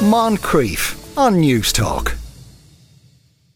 Moncrieff on Newstalk.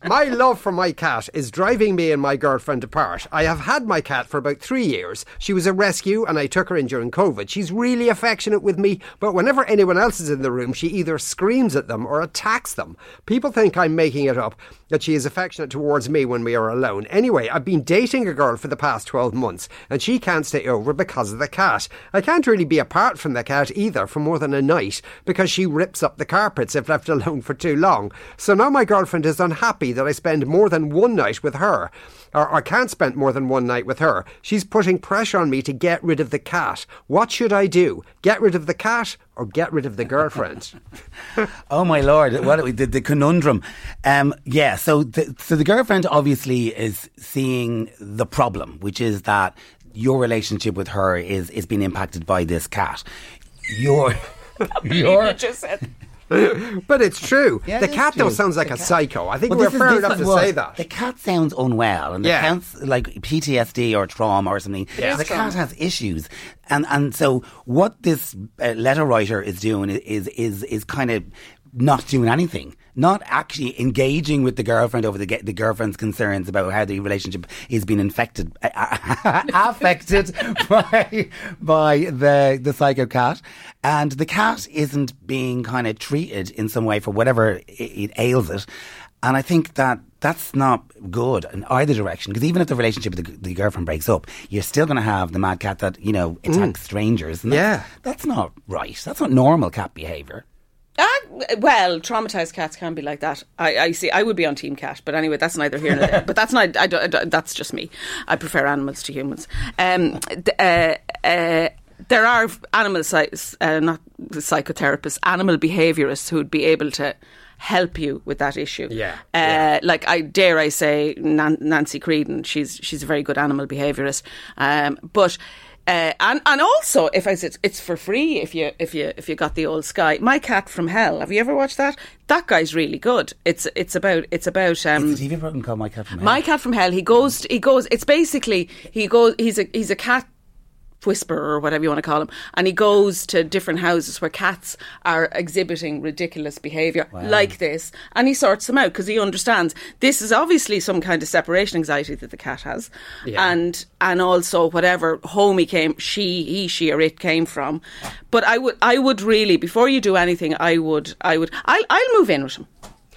My love for my cat is driving me and my girlfriend apart. I have had my cat for about three years. She was a rescue and I took her in during COVID. She's really affectionate with me, but whenever anyone else is in the room, she either screams at them or attacks them. People think I'm making it up that she is affectionate towards me when we are alone. Anyway, I've been dating a girl for the past 12 months and she can't stay over because of the cat. I can't really be apart from the cat either for more than a night because she rips up the carpets if left alone for too long. So now my girlfriend is unhappy that I spend more than one night with her. Or I can't spend more than one night with her. She's putting pressure on me to get rid of the cat. What should I do? Get rid of the cat or get rid of the girlfriend? oh my lord! What the, the conundrum? Um, yeah. So, the, so the girlfriend obviously is seeing the problem, which is that your relationship with her is is being impacted by this cat. Your your just said but it's true. Yeah, the cat though sounds like the a cat. psycho. I think well, we're fair enough to say that. The cat sounds unwell, and the cat's like PTSD or trauma or something. Yeah. The cat has issues, and and so what this uh, letter writer is doing is is is kind of not doing anything, not actually engaging with the girlfriend over the the girlfriend's concerns about how the relationship is being infected, affected by by the the psycho cat, and the cat isn't being kind of treated in some way for whatever it, it ails it. And I think that that's not good in either direction because even if the relationship with the, the girlfriend breaks up, you're still going to have the mad cat that you know attacks mm. strangers. And yeah, that's not right. That's not normal cat behaviour. Uh, well, traumatized cats can be like that. I, I, see. I would be on Team Cat, but anyway, that's neither here nor there. but that's not. I, I, that's just me. I prefer animals to humans. Um, uh, uh, there are animal uh, not psychotherapists, animal behaviorists who would be able to help you with that issue. Yeah, uh, yeah. Like I dare I say, Nan- Nancy Creedon. She's she's a very good animal behaviorist, um, but uh, and and also, if I said it's for free, if you if you if you got the old Sky, My Cat from Hell. Have you ever watched that? That guy's really good. It's it's about it's about um. Is the TV program called My Cat from Hell? My Cat from Hell. He goes he goes. It's basically he goes. He's a he's a cat whisperer or whatever you want to call him, and he goes to different houses where cats are exhibiting ridiculous behaviour wow. like this, and he sorts them out because he understands this is obviously some kind of separation anxiety that the cat has, yeah. and and also whatever home he came, she, he, she, or it came from. But I would, I would really before you do anything, I would, I would, I'll, I'll move in with him.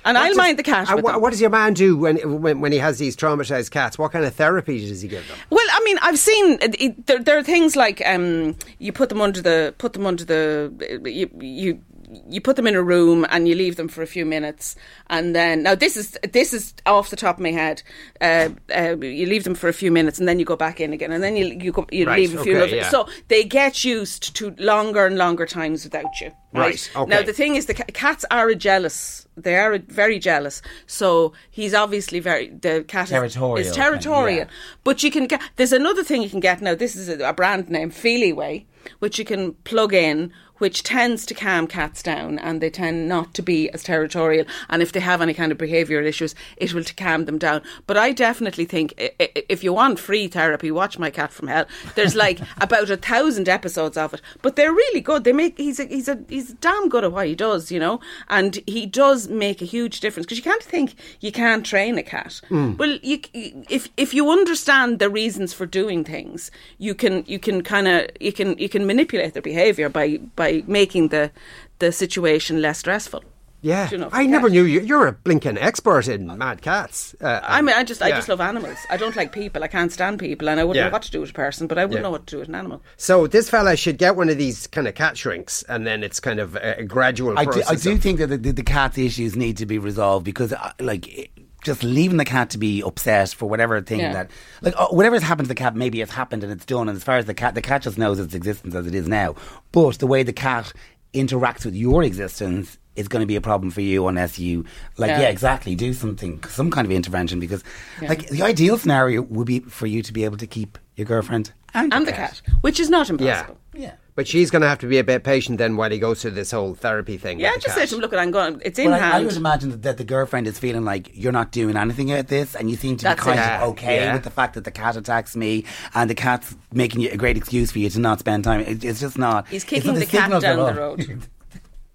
And I'll mind the cat. Uh, what, what does your man do when, when, when he has these traumatized cats? What kind of therapy does he give them? Well, mean, I've seen there, there are things like um, you put them under the put them under the you you you put them in a room and you leave them for a few minutes, and then now this is this is off the top of my head. Uh, uh, you leave them for a few minutes and then you go back in again, and then you you, go, you right, leave a few. Okay, yeah. So they get used to longer and longer times without you. Right. right okay. Now the thing is, the cats are jealous. They are very jealous. So he's obviously very the cat territorial. Is, is territorial. Kind of, yeah. But you can get. There's another thing you can get now. This is a, a brand name, Feliway, which you can plug in which tends to calm cats down and they tend not to be as territorial. And if they have any kind of behavioural issues, it will to calm them down. But I definitely think if you want free therapy, watch My Cat from Hell. There's like about a thousand episodes of it, but they're really good. They make he's a he's a he's damn good at what he does, you know, and he does make a huge difference because you can't think you can't train a cat. Mm. Well, you if if you understand the reasons for doing things, you can you can kind of you can you can manipulate their behaviour by by by making the the situation less stressful. Yeah, you know, I never knew you. You're a blinking expert in mad cats. Uh, I mean, I just, yeah. I just love animals. I don't like people. I can't stand people, and I wouldn't yeah. know what to do with a person, but I wouldn't yeah. know what to do with an animal. So this fella should get one of these kind of cat shrinks, and then it's kind of a, gradual. I do, I do think that the, the, the cat issues need to be resolved because, uh, like just leaving the cat to be upset for whatever thing yeah. that like oh, whatever has happened to the cat maybe it's happened and it's done. And as far as the cat the cat just knows its existence as it is now. But the way the cat interacts with your existence is going to be a problem for you unless you like yeah, yeah exactly do something some kind of intervention. Because yeah. like the ideal scenario would be for you to be able to keep your girlfriend and, and the cat. cat which is not impossible. Yeah. Yeah but she's going to have to be a bit patient then while he goes through this whole therapy thing. Yeah, just say to him, look, I'm going, it's in well, hand. I, I, would imagine that, that, the girlfriend is feeling like you're not doing anything at this and you seem to That's be kind it. of okay yeah. with the fact that the cat attacks me and the cat's making you a great excuse for you to not spend time. It, it's just not. He's kicking the, the cat down the road.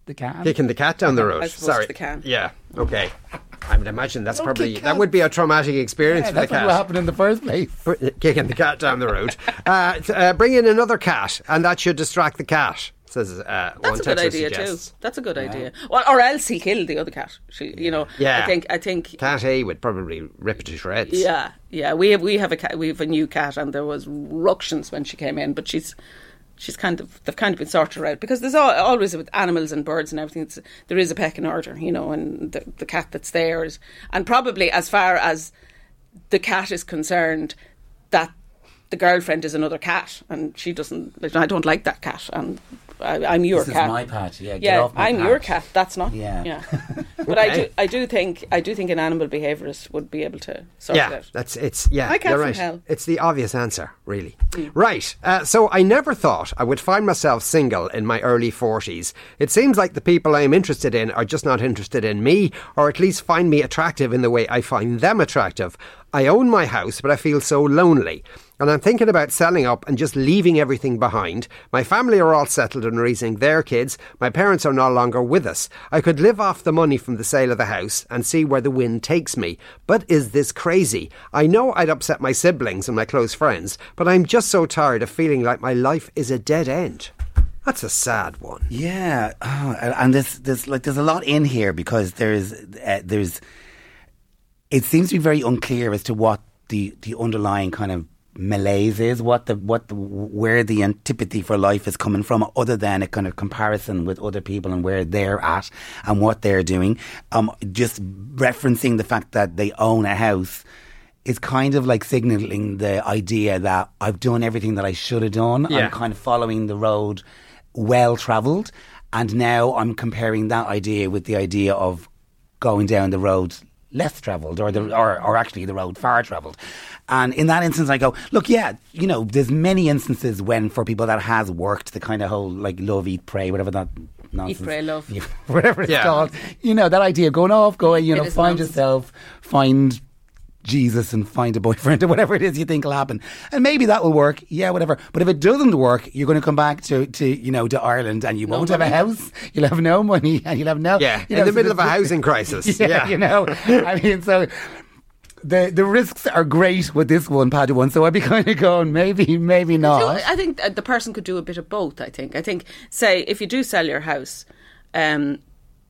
the can. Kicking the cat down the road. I suppose Sorry. the can. Yeah. Okay. I would imagine that's Don't probably kick that would be a traumatic experience Yeah, for the that's cat. what happened in the first place. Kicking the cat down the road. Uh, t- uh, bring in another cat, and that should distract the cat. Says uh, one That's a good texter idea suggests. too. That's a good idea. Well, or else he killed the other cat. She, you know. Yeah. I think. I think. Cat A would probably rip it to shreds. Yeah, yeah. We have we have a cat. We have a new cat, and there was ructions when she came in, but she's she's kind of they've kind of been sorted out because there's al always with animals and birds and everything. There is a pecking order, you know, and the, the cat that's there is, and probably as far as the cat is concerned, that the girlfriend is another cat, and she doesn't. Like, I don't like that cat, and I, I'm your This is cat. my pat. Yeah, get yeah, off my I'm patch. your cat. That's not. Yeah. yeah. But I do, I do think, I do think an animal behaviourist would be able to sort it Yeah, out. that's it's yeah. My cat you're right. hell. It's the obvious answer, really. Right. Uh, so I never thought I would find myself single in my early forties. It seems like the people I am interested in are just not interested in me, or at least find me attractive in the way I find them attractive. I own my house, but I feel so lonely. And I'm thinking about selling up and just leaving everything behind. My family are all settled and raising their kids. My parents are no longer with us. I could live off the money from the sale of the house and see where the wind takes me. But is this crazy? I know I'd upset my siblings and my close friends, but I'm just so tired of feeling like my life is a dead end. That's a sad one. Yeah, oh, and- there's there's like there's a lot in here because there's uh, there's it seems to be very unclear as to what the the underlying kind of malaise is, what the what the, where the antipathy for life is coming from, other than a kind of comparison with other people and where they're at and what they're doing. Um, just referencing the fact that they own a house is kind of like signaling the idea that I've done everything that I should have done. Yeah. I'm kind of following the road well travelled. And now I'm comparing that idea with the idea of going down the road less travelled or, the, or, or actually the road far travelled. And in that instance, I go, look, yeah, you know, there's many instances when for people that has worked, the kind of whole like love, eat, pray, whatever that nonsense. pray, love. Whatever it's Yeah. called. You know, that idea of going off, going, you It know, find nonsense. yourself, find Jesus and find a boyfriend or whatever it is you think will happen. And maybe that will work. Yeah, whatever. But if it doesn't work, you're going to come back to, to you know, to Ireland and you won't have a house. You'll have no money and you'll have no. Yeah, you in the so middle of a housing crisis. yeah, Yeah. you know. I mean, so the the risks are great with this one, Paddy one. So I'd be kind of going, maybe, maybe not. I think the person could do a bit of both. I think. I think, say, if you do sell your house, um,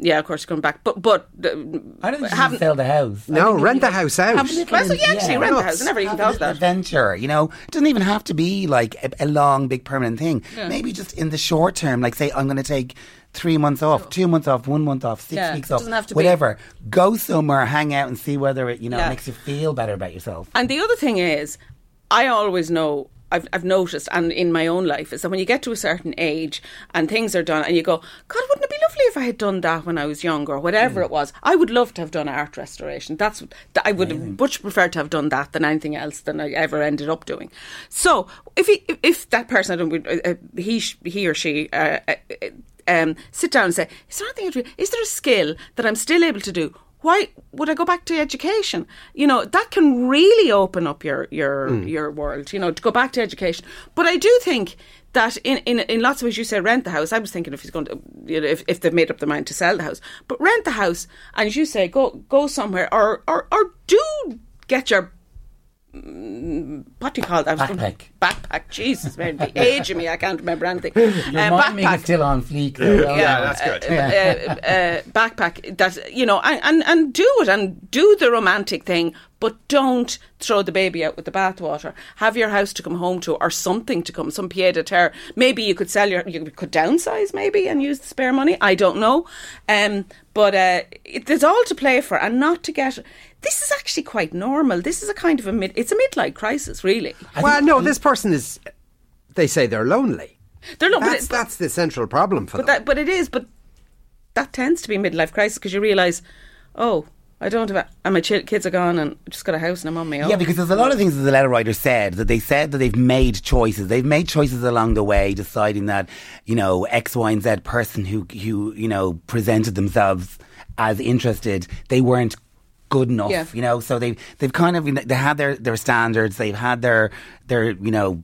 yeah, of course, you're coming back. But but uh, I don't think you should haven't- sell the house. No, rent the house out. have a little Well, so in- you actually yeah. rent the Nuts. house. I never even thought little that. adventure. You know, it doesn't even have to be like a, a long, big permanent thing. Maybe just in the short term, like say, I'm going to take three months off, two months off, one month off, six Yeah, weeks it off, doesn't have to be- whatever. Go somewhere, hang out, and see whether it you know Yeah. makes you feel better about yourself. And the other thing is, I always know. I've, I've noticed, and in my own life, is that when you get to a certain age and things are done, and you go, God, wouldn't it be lovely if I had done that when I was younger, or whatever Mm. it was? I would love to have done art restoration. That's th- I would have much preferred to have done that than anything else than I ever ended up doing. So if he, if- if that person, I don't, uh, uh, he he or she. Uh, uh, um, sit down and say, is there anything? Is there a skill that I'm still able to do? Why would I go back to education? You know, that can really open up your your your world, you know, to go back to education. But I do think that in, in in lots of ways you say rent the house. I was thinking if he's going to you know, if, if they've made up their mind to sell the house. But rent the house and as you say, go go somewhere or or, or do get your mm, what do you call that? I was Backpack. Backpack. Jesus, man, the age of me, I can't remember anything. Your Uh, miming backpack is still on fleek. though. Yeah, that's good. uh, uh, uh, backpack that you know and, and and do it and do the romantic thing but don't throw the baby out with the bathwater have your house to come home to or something to come some pied a terre maybe you could sell your you could downsize maybe and use the spare money I don't know um, but uh, it, there's all to play for and not to get this is actually quite normal this is a kind of a mid it's a midlife crisis really Well, no, this person is. They say they're lonely. they're not but, That's it, that's the central problem for but them. that but it is but that tends to be midlife crisis because you realise oh I don't have a, and my chi- kids are gone and I just got a house and I'm on my own Yeah, because there's a lot of things that the letter writer said that they said that they've made choices. They've made choices along the way, deciding that you know X, Y, and Z person who who you know presented themselves as interested, they weren't good enough. Yeah. You know, so they they've kind of they had their their standards. They've had their their you know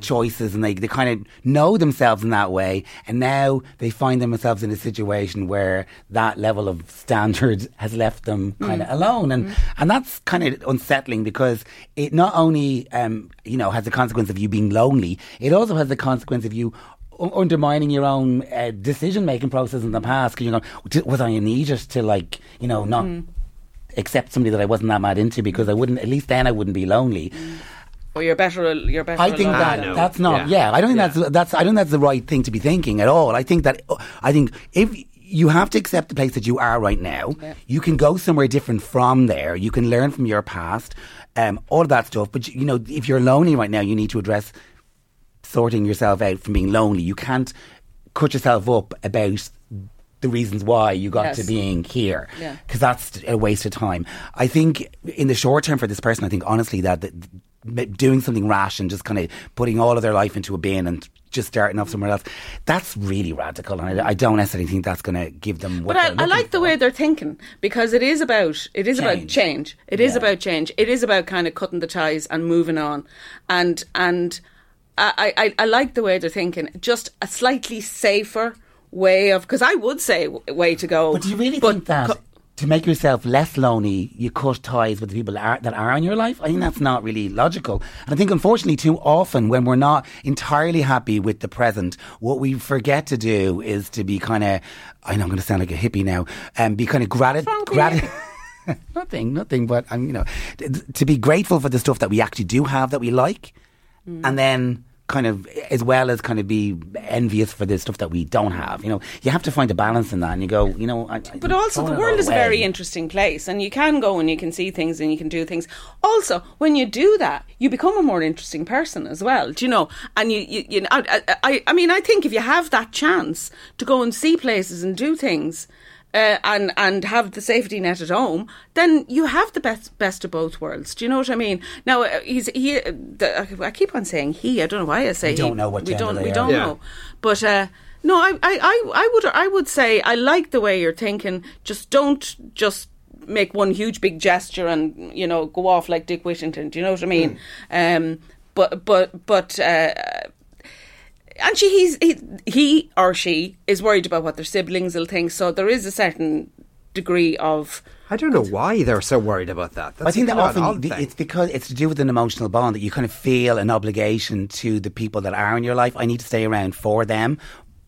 choices and they, they kind of know themselves in that way and now they find themselves in a situation where that level of standard has left them kind of mm. alone and mm. and that's kind of unsettling because it not only um, you know has the consequence of you being lonely it also has the consequence of you undermining your own uh, decision making process in the past because you know was I an idiot to like you know not mm. Accept somebody that I wasn't that mad into because I wouldn't at least then I wouldn't be lonely. Or you're better. You're better. I think that ah, that's not. Yeah. yeah. I don't think yeah. that's that's. I don't think that's the right thing to be thinking at all. I think that I think if you have to accept the place that you are right now, yeah. you can go somewhere different from there. You can learn from your past, um, all of that stuff. But you know, if you're lonely right now, you need to address sorting yourself out from being lonely. You can't cut yourself up about the reasons why you got yes. to being here because yeah. that's a waste of time. I think in the short term for this person, I think honestly that the, doing something rash and just kind of putting all of their life into a bin and just starting off somewhere else. That's really radical, and I, I don't necessarily think that's going to give them. but I, I, like for. the way they're thinking because it is about it is change. about change. It is yeah. about change. It is about kind of cutting the ties and moving on, and and I, I, I like the way they're thinking. Just a slightly safer way of because I would say way to go. But do you really think that? Co- to make yourself less lonely, you cut ties with the people that are, that are in your life. I think that's not really logical. And I think, unfortunately, too often when we're not entirely happy with the present, what we forget to do is to be kind of, I know I'm going to sound like a hippie now, and um, be kind of gratitude. nothing, nothing, but I'm, you know, to be grateful for the stuff that we actually do have that we like, mm. and then kind of as well as kind of be envious for the stuff that we don't have. You know, you have to find a balance in that, and you go, you know. I, but also, the world is a very interesting place, and you can go and you can see things and you can do things. Also, when you do that, you become a more interesting person as well. Do you know? And you, you, you know, I, I, I mean, I think if you have that chance to go and see places and do things uh, and and have the safety net at home, then you have the best best of both worlds. Do you know what I mean? Now uh, he's he. The, I keep on saying he. I don't know why I say. We don't know what we don't. We are. don't yeah. know, but. Uh, no, I, I, I, I would, I would say I like the way you're thinking. Just don't just make one huge big gesture and you know go off like Dick Whittington. Do you know what I mean? Mm. Um, but but but uh, and she he's he, he or she is worried about what their siblings will think. So there is a certain degree of. I don't know why they're so worried about that. That's I think that often it's because it's to do with an emotional bond that you kind of feel an obligation to the people that are in your life. I need to stay around for them,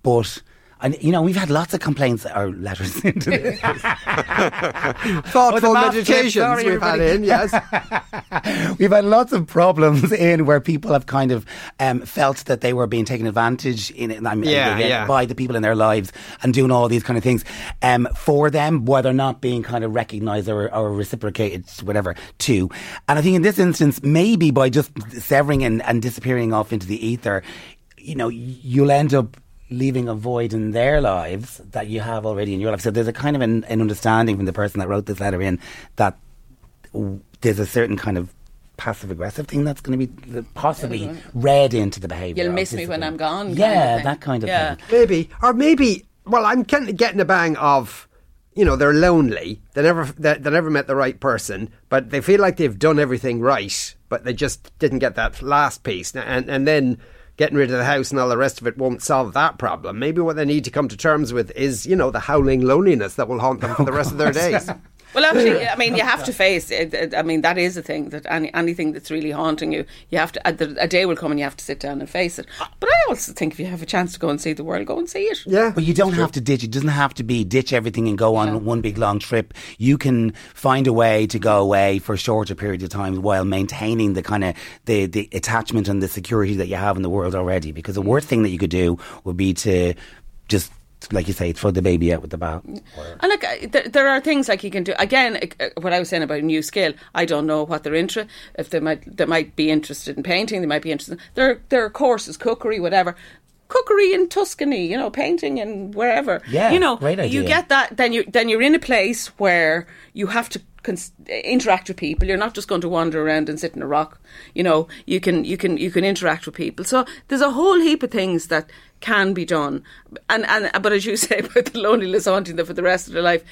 but and you know, we've had lots of complaints or letters into this. Thoughtful meditations Sorry, we've everybody. had in, yes. we've had lots of problems in where people have kind of um, felt that they were being taken advantage in yeah, yeah. by the people in their lives and doing all these kind of things um, for them, whether not being kind of recognised or, or reciprocated, whatever, too. And I think in this instance, maybe by just severing and, and disappearing off into the ether, you know, you'll end up leaving a void in their lives that you have already in your life. So there's a kind of an, an understanding from the person that wrote this letter in that there's a certain kind of passive aggressive thing that's going to be possibly read into the behaviour. You'll miss me when I'm gone. Yeah, kind that kind of yeah. thing. Maybe, or maybe. Well, I'm kind of getting a bang of. You know, they're lonely. They never, they, they never met the right person, but they feel like they've done everything right, but they just didn't get that last piece. And and then getting rid of the house and all the rest of it won't solve that problem. Maybe what they need to come to terms with is, you know, the howling loneliness that will haunt them for the rest of their oh, days. Well, actually, I mean, you have to face it. I mean, that is a thing that any, anything that's really haunting you, you have to. A, day will come and you have to sit down and face it. Uh, but I also think if you have a chance to go and see the world, go and see it. Yeah, but you don't have to ditch. It doesn't have to be ditch everything and go on yeah. one big long trip. You can find a way to go away for a shorter period of time while maintaining the kind of the the attachment and the security that you have in the world already. Because the worst thing that you could do would be to just like you say, throw the baby out with the bath. And like, uh, there, there, are things like you can do. Again, uh, what I was saying about a new skill, I don't know what they're interested. If they might, they might be interested in painting. They might be interested. There, there are courses, cookery, whatever. Cookery in Tuscany, you know, painting and wherever. Yeah, you know. You get that, then you then you're in a place where you have to cons- interact with people. You're not just going to wander around and sit in a rock. You know, you can you can you can interact with people. So there's a whole heap of things that can be done. And and but as you say about the loneliness haunting them for the rest of their life,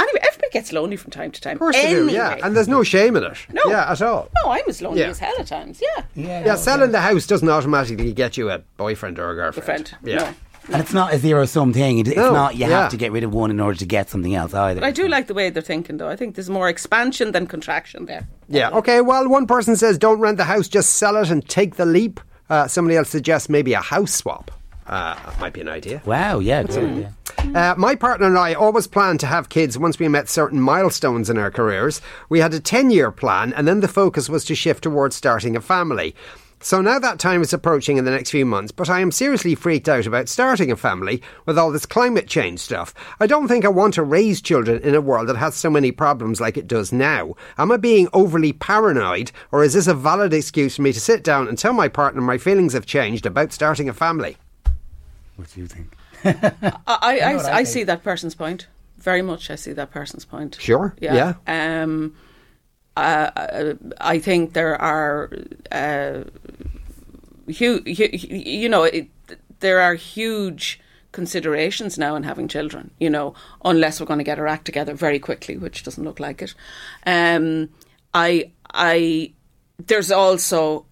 Anyway, everybody gets lonely from time to time. Of course anyway. they do, yeah. And there's no shame in it. No. Yeah, at all. No, I'm as lonely Yeah. as hell at times. Yeah. Yeah, Yeah, selling the house doesn't automatically get you a boyfriend or a girlfriend. Friend. Yeah. No. And it's not a zero sum thing. It's No, not you yeah. have to get rid of one in order to get something else either. But I do like the way they're thinking, though. I think there's more expansion than contraction there. Yeah. Okay. Well, one person says don't rent the house, just sell it and take the leap. Uh, somebody else suggests maybe a house swap. Uh, that might be an idea. Wow, yeah, good. yeah. Uh, my partner and I always planned to have kids once we met certain milestones in our careers. We had a 10 year plan, and then the focus was to shift towards starting a family. So now that time is approaching in the next few months, but I am seriously freaked out about starting a family with all this climate change stuff. I don't think I want to raise children in a world that has so many problems like it does now. Am I being overly paranoid, or is this a valid excuse for me to sit down and tell my partner my feelings have changed about starting a family? What do you think? I, I, I, I I think. see that person's point. Very much, I see that person's point. Sure. Yeah. Um, uh, I think there are, uh, hu- hu- you know, it, there are huge considerations now in having children. You know, unless we're going to get our act together very quickly, which doesn't look like it. Um, I, I, there's also,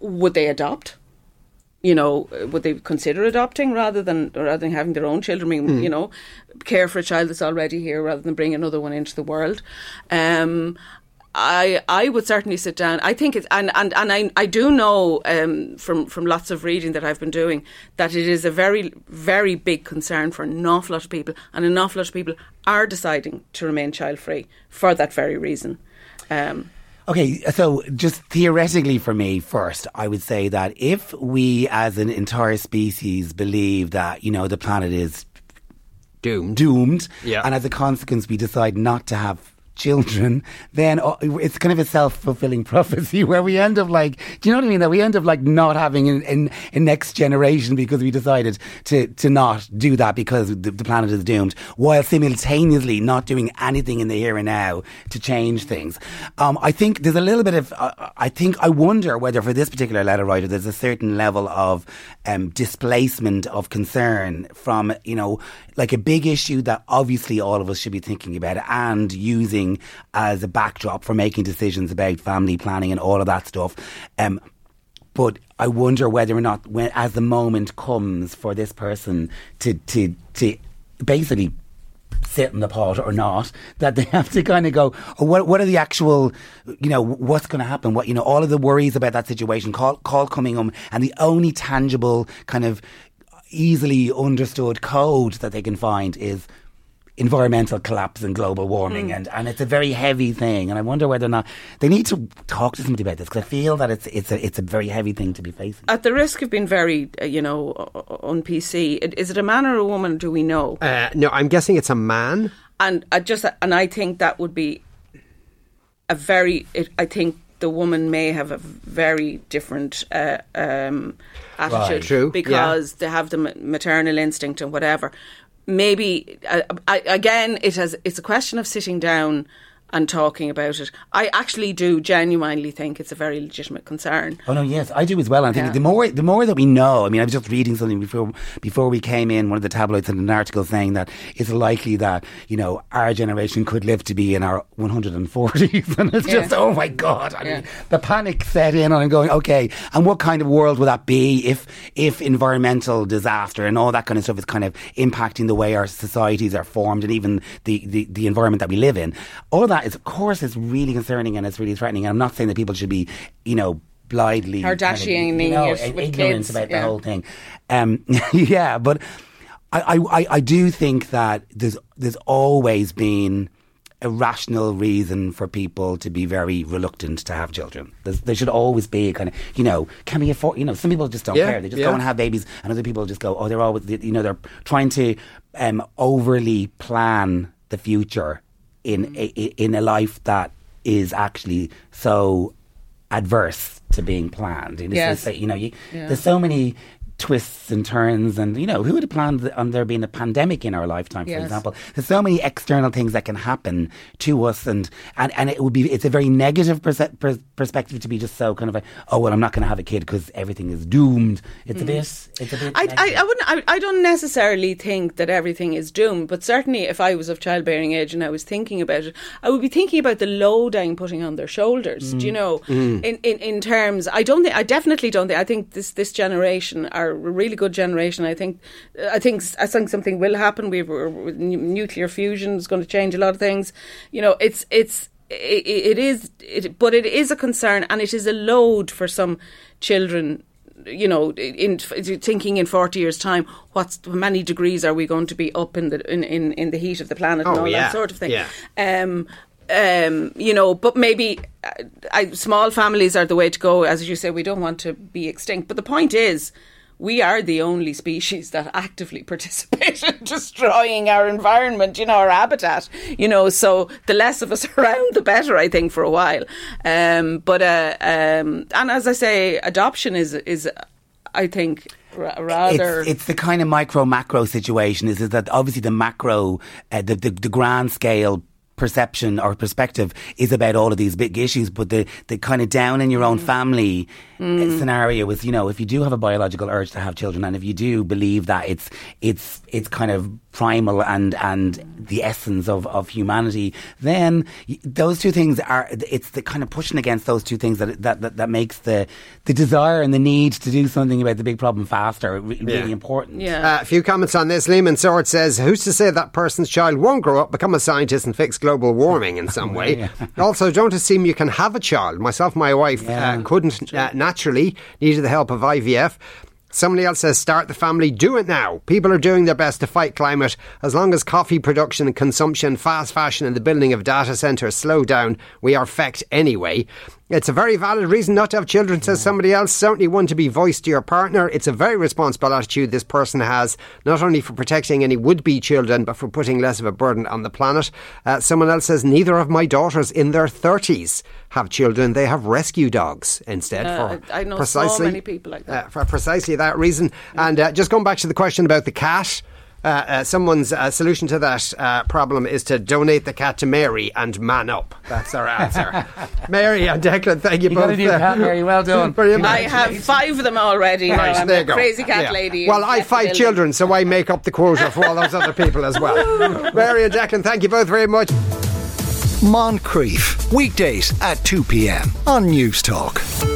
would they adopt? You know, would they consider adopting rather than rather than having their own children? I mean, you know, care for a child that's already here rather than bring another one into the world. Um, I I would certainly sit down. I think it's and and, and I I do know um, from from lots of reading that I've been doing that it is a very very big concern for an awful lot of people, and an awful lot of people are deciding to remain child free for that very reason. Um, Okay, so just theoretically for me, first, I would say that if we as an entire species believe that, you know, the planet is Doomed. doomed, Yeah. and as a consequence we decide not to have children, then uh, it's kind of a self-fulfilling prophecy where we end up like, do you know what I mean? That we end up like not having an, an, a next generation because we decided to, to not do that because the, the planet is doomed, while simultaneously not doing anything in the here and now to change things. Um, I think there's a little bit of, uh, I think, I wonder whether for this particular letter writer, there's a certain level of um, displacement of concern from, you know, like a big issue that obviously all of us should be thinking about and using as a backdrop for making decisions about family planning and all of that stuff. Um, but I wonder whether or not, when as the moment comes for this person to to to basically sit in the pot or not, that they have to kind of go, oh, what what are the actual, you know, what's going to happen? What you know, all of the worries about that situation, call call coming home, and the only tangible kind of easily understood code that they can find is environmental collapse and global warming and, and it's a very heavy thing and I wonder whether or not they need to talk to somebody about this because I feel that it's it's a it's a very heavy thing to be facing. at the risk of being very, uh, you know, on PC, is it a man or a woman? Do we know? Uh, no, I'm guessing it's a man. and I just and I think that would be a very. It, I think the woman may have a very different uh, um, attitude Right. True, because they have the maternal instinct and whatever. Maybe uh, I, again, it has. It's a question of sitting down and talking about it. I actually do genuinely think it's a very legitimate concern. Oh no, yes, I do as well. And I think Yeah. the more the more that we know, I mean, I was just reading something before before we came in. One of the tabloids had an article saying that it's likely that you know our generation could live to be in our 140s, and it's just oh my god! I Yeah. mean, the panic set in, and I'm going, okay, and what kind of world would that be if if environmental disaster and all that kind of stuff is kind of impacting the way our societies are formed and even the the, the environment that we live in? All of that is, of course, is really concerning and it's really threatening. And I'm not saying that people should be, you know. Blindly, kind of, Kardashianing you know, it with ignorant kids, about the whole thing. Um, yeah, but I, I, I- I do think that there's there's always been a rational reason for people to be very reluctant to have children. There's, there should always be a kind of, you know, can we afford, you know, some people just don't Yeah, care. They just yeah. go and have babies and other people just go, oh, they're always, you know, they're trying to um, overly plan the future in, a, in a life that is actually so adverse to being planned. In the Yes. sense that, you know, you, Yeah. there's so many twists and turns and you know who would have planned on there being a pandemic in our lifetime for yes. example there's so many external things that can happen to us and and, and it would be it's a very negative perse- per- perspective to be just so kind of like oh well I'm not going to have a kid because everything is doomed it's mm. a bit it's a bit I, I, I, wouldn't I, I don't necessarily think that everything is doomed but certainly if I was of childbearing age and I was thinking about it I would be thinking about the load I'm putting on their shoulders mm. do you mm. know mm. in, in in terms I don't think I definitely don't think I think this this generation are a really good generation. I think, I think, I think something will happen. We've nuclear fusion is going to change a lot of things. You know, it's it's it, it is, it, but it is a concern, and it is a load for some children you know, in, thinking in forty years' time, what's how many degrees are we going to be up in the in, in, in the heat of the planet oh, and all yeah. that sort of thing. Yeah. Um, um, you know, but maybe uh, I, small families are the way to go. As you say, we don't want to be extinct. But the point is, we are the only species that actively participate in destroying our environment, you know, our habitat, you know, so the less of us around, the better, I think, for a while. Um, but, uh, um, and as I say, adoption is, is I think, rather it's, it's, the kind of micro macro situation is, is that obviously the macro uh, the, the, the grand scale perception or perspective is about all of these big issues, but the, the kind of down in your own mm. family mm. scenario is, you know, if you do have a biological urge to have children and if you do believe that it's, it's, it's kind of primal and, and the essence of, of humanity, then those two things are, it's the kind of pushing against those two things that, that, that, that makes the, the desire and the need to do something about the big problem faster really yeah. important. Yeah. Uh, a few comments on this. Lehman Sword says, who's to say that person's child won't grow up, become a scientist and fix global warming in some way. also, don't assume you can have a child. Myself, my wife yeah. uh, couldn't uh, naturally, needed the help of IVF. Somebody else says, start the family, do it now. People are doing their best to fight climate. As long as coffee production and consumption, fast fashion, and the building of data centres slow down, we are fecked anyway. It's a very valid reason not to have children, says somebody else. Certainly one to be voiced to your partner. It's a very responsible attitude this person has, not only for protecting any would be children, but for putting less of a burden on the planet. Uh, someone else says, Neither of my daughters in their 30s have children. They have rescue dogs instead. Uh, for I know precisely, so many people like that. Uh, for precisely that reason. And uh, just going back to the question about the cat. Uh, uh, someone's uh, solution to that uh, problem is to donate the cat to Mary and man up. That's our answer. Mary and Declan, thank you, you both. Got cat, Mary. Well done. Brilliant. I have five of them already. Right, now. I'm there a crazy cat yeah. lady. Well, I have five children, so I make up the quota for all those other people as well. Mary and Declan, thank you both very much. Moncrieff, weekdays at 2 p.m. on Newstalk.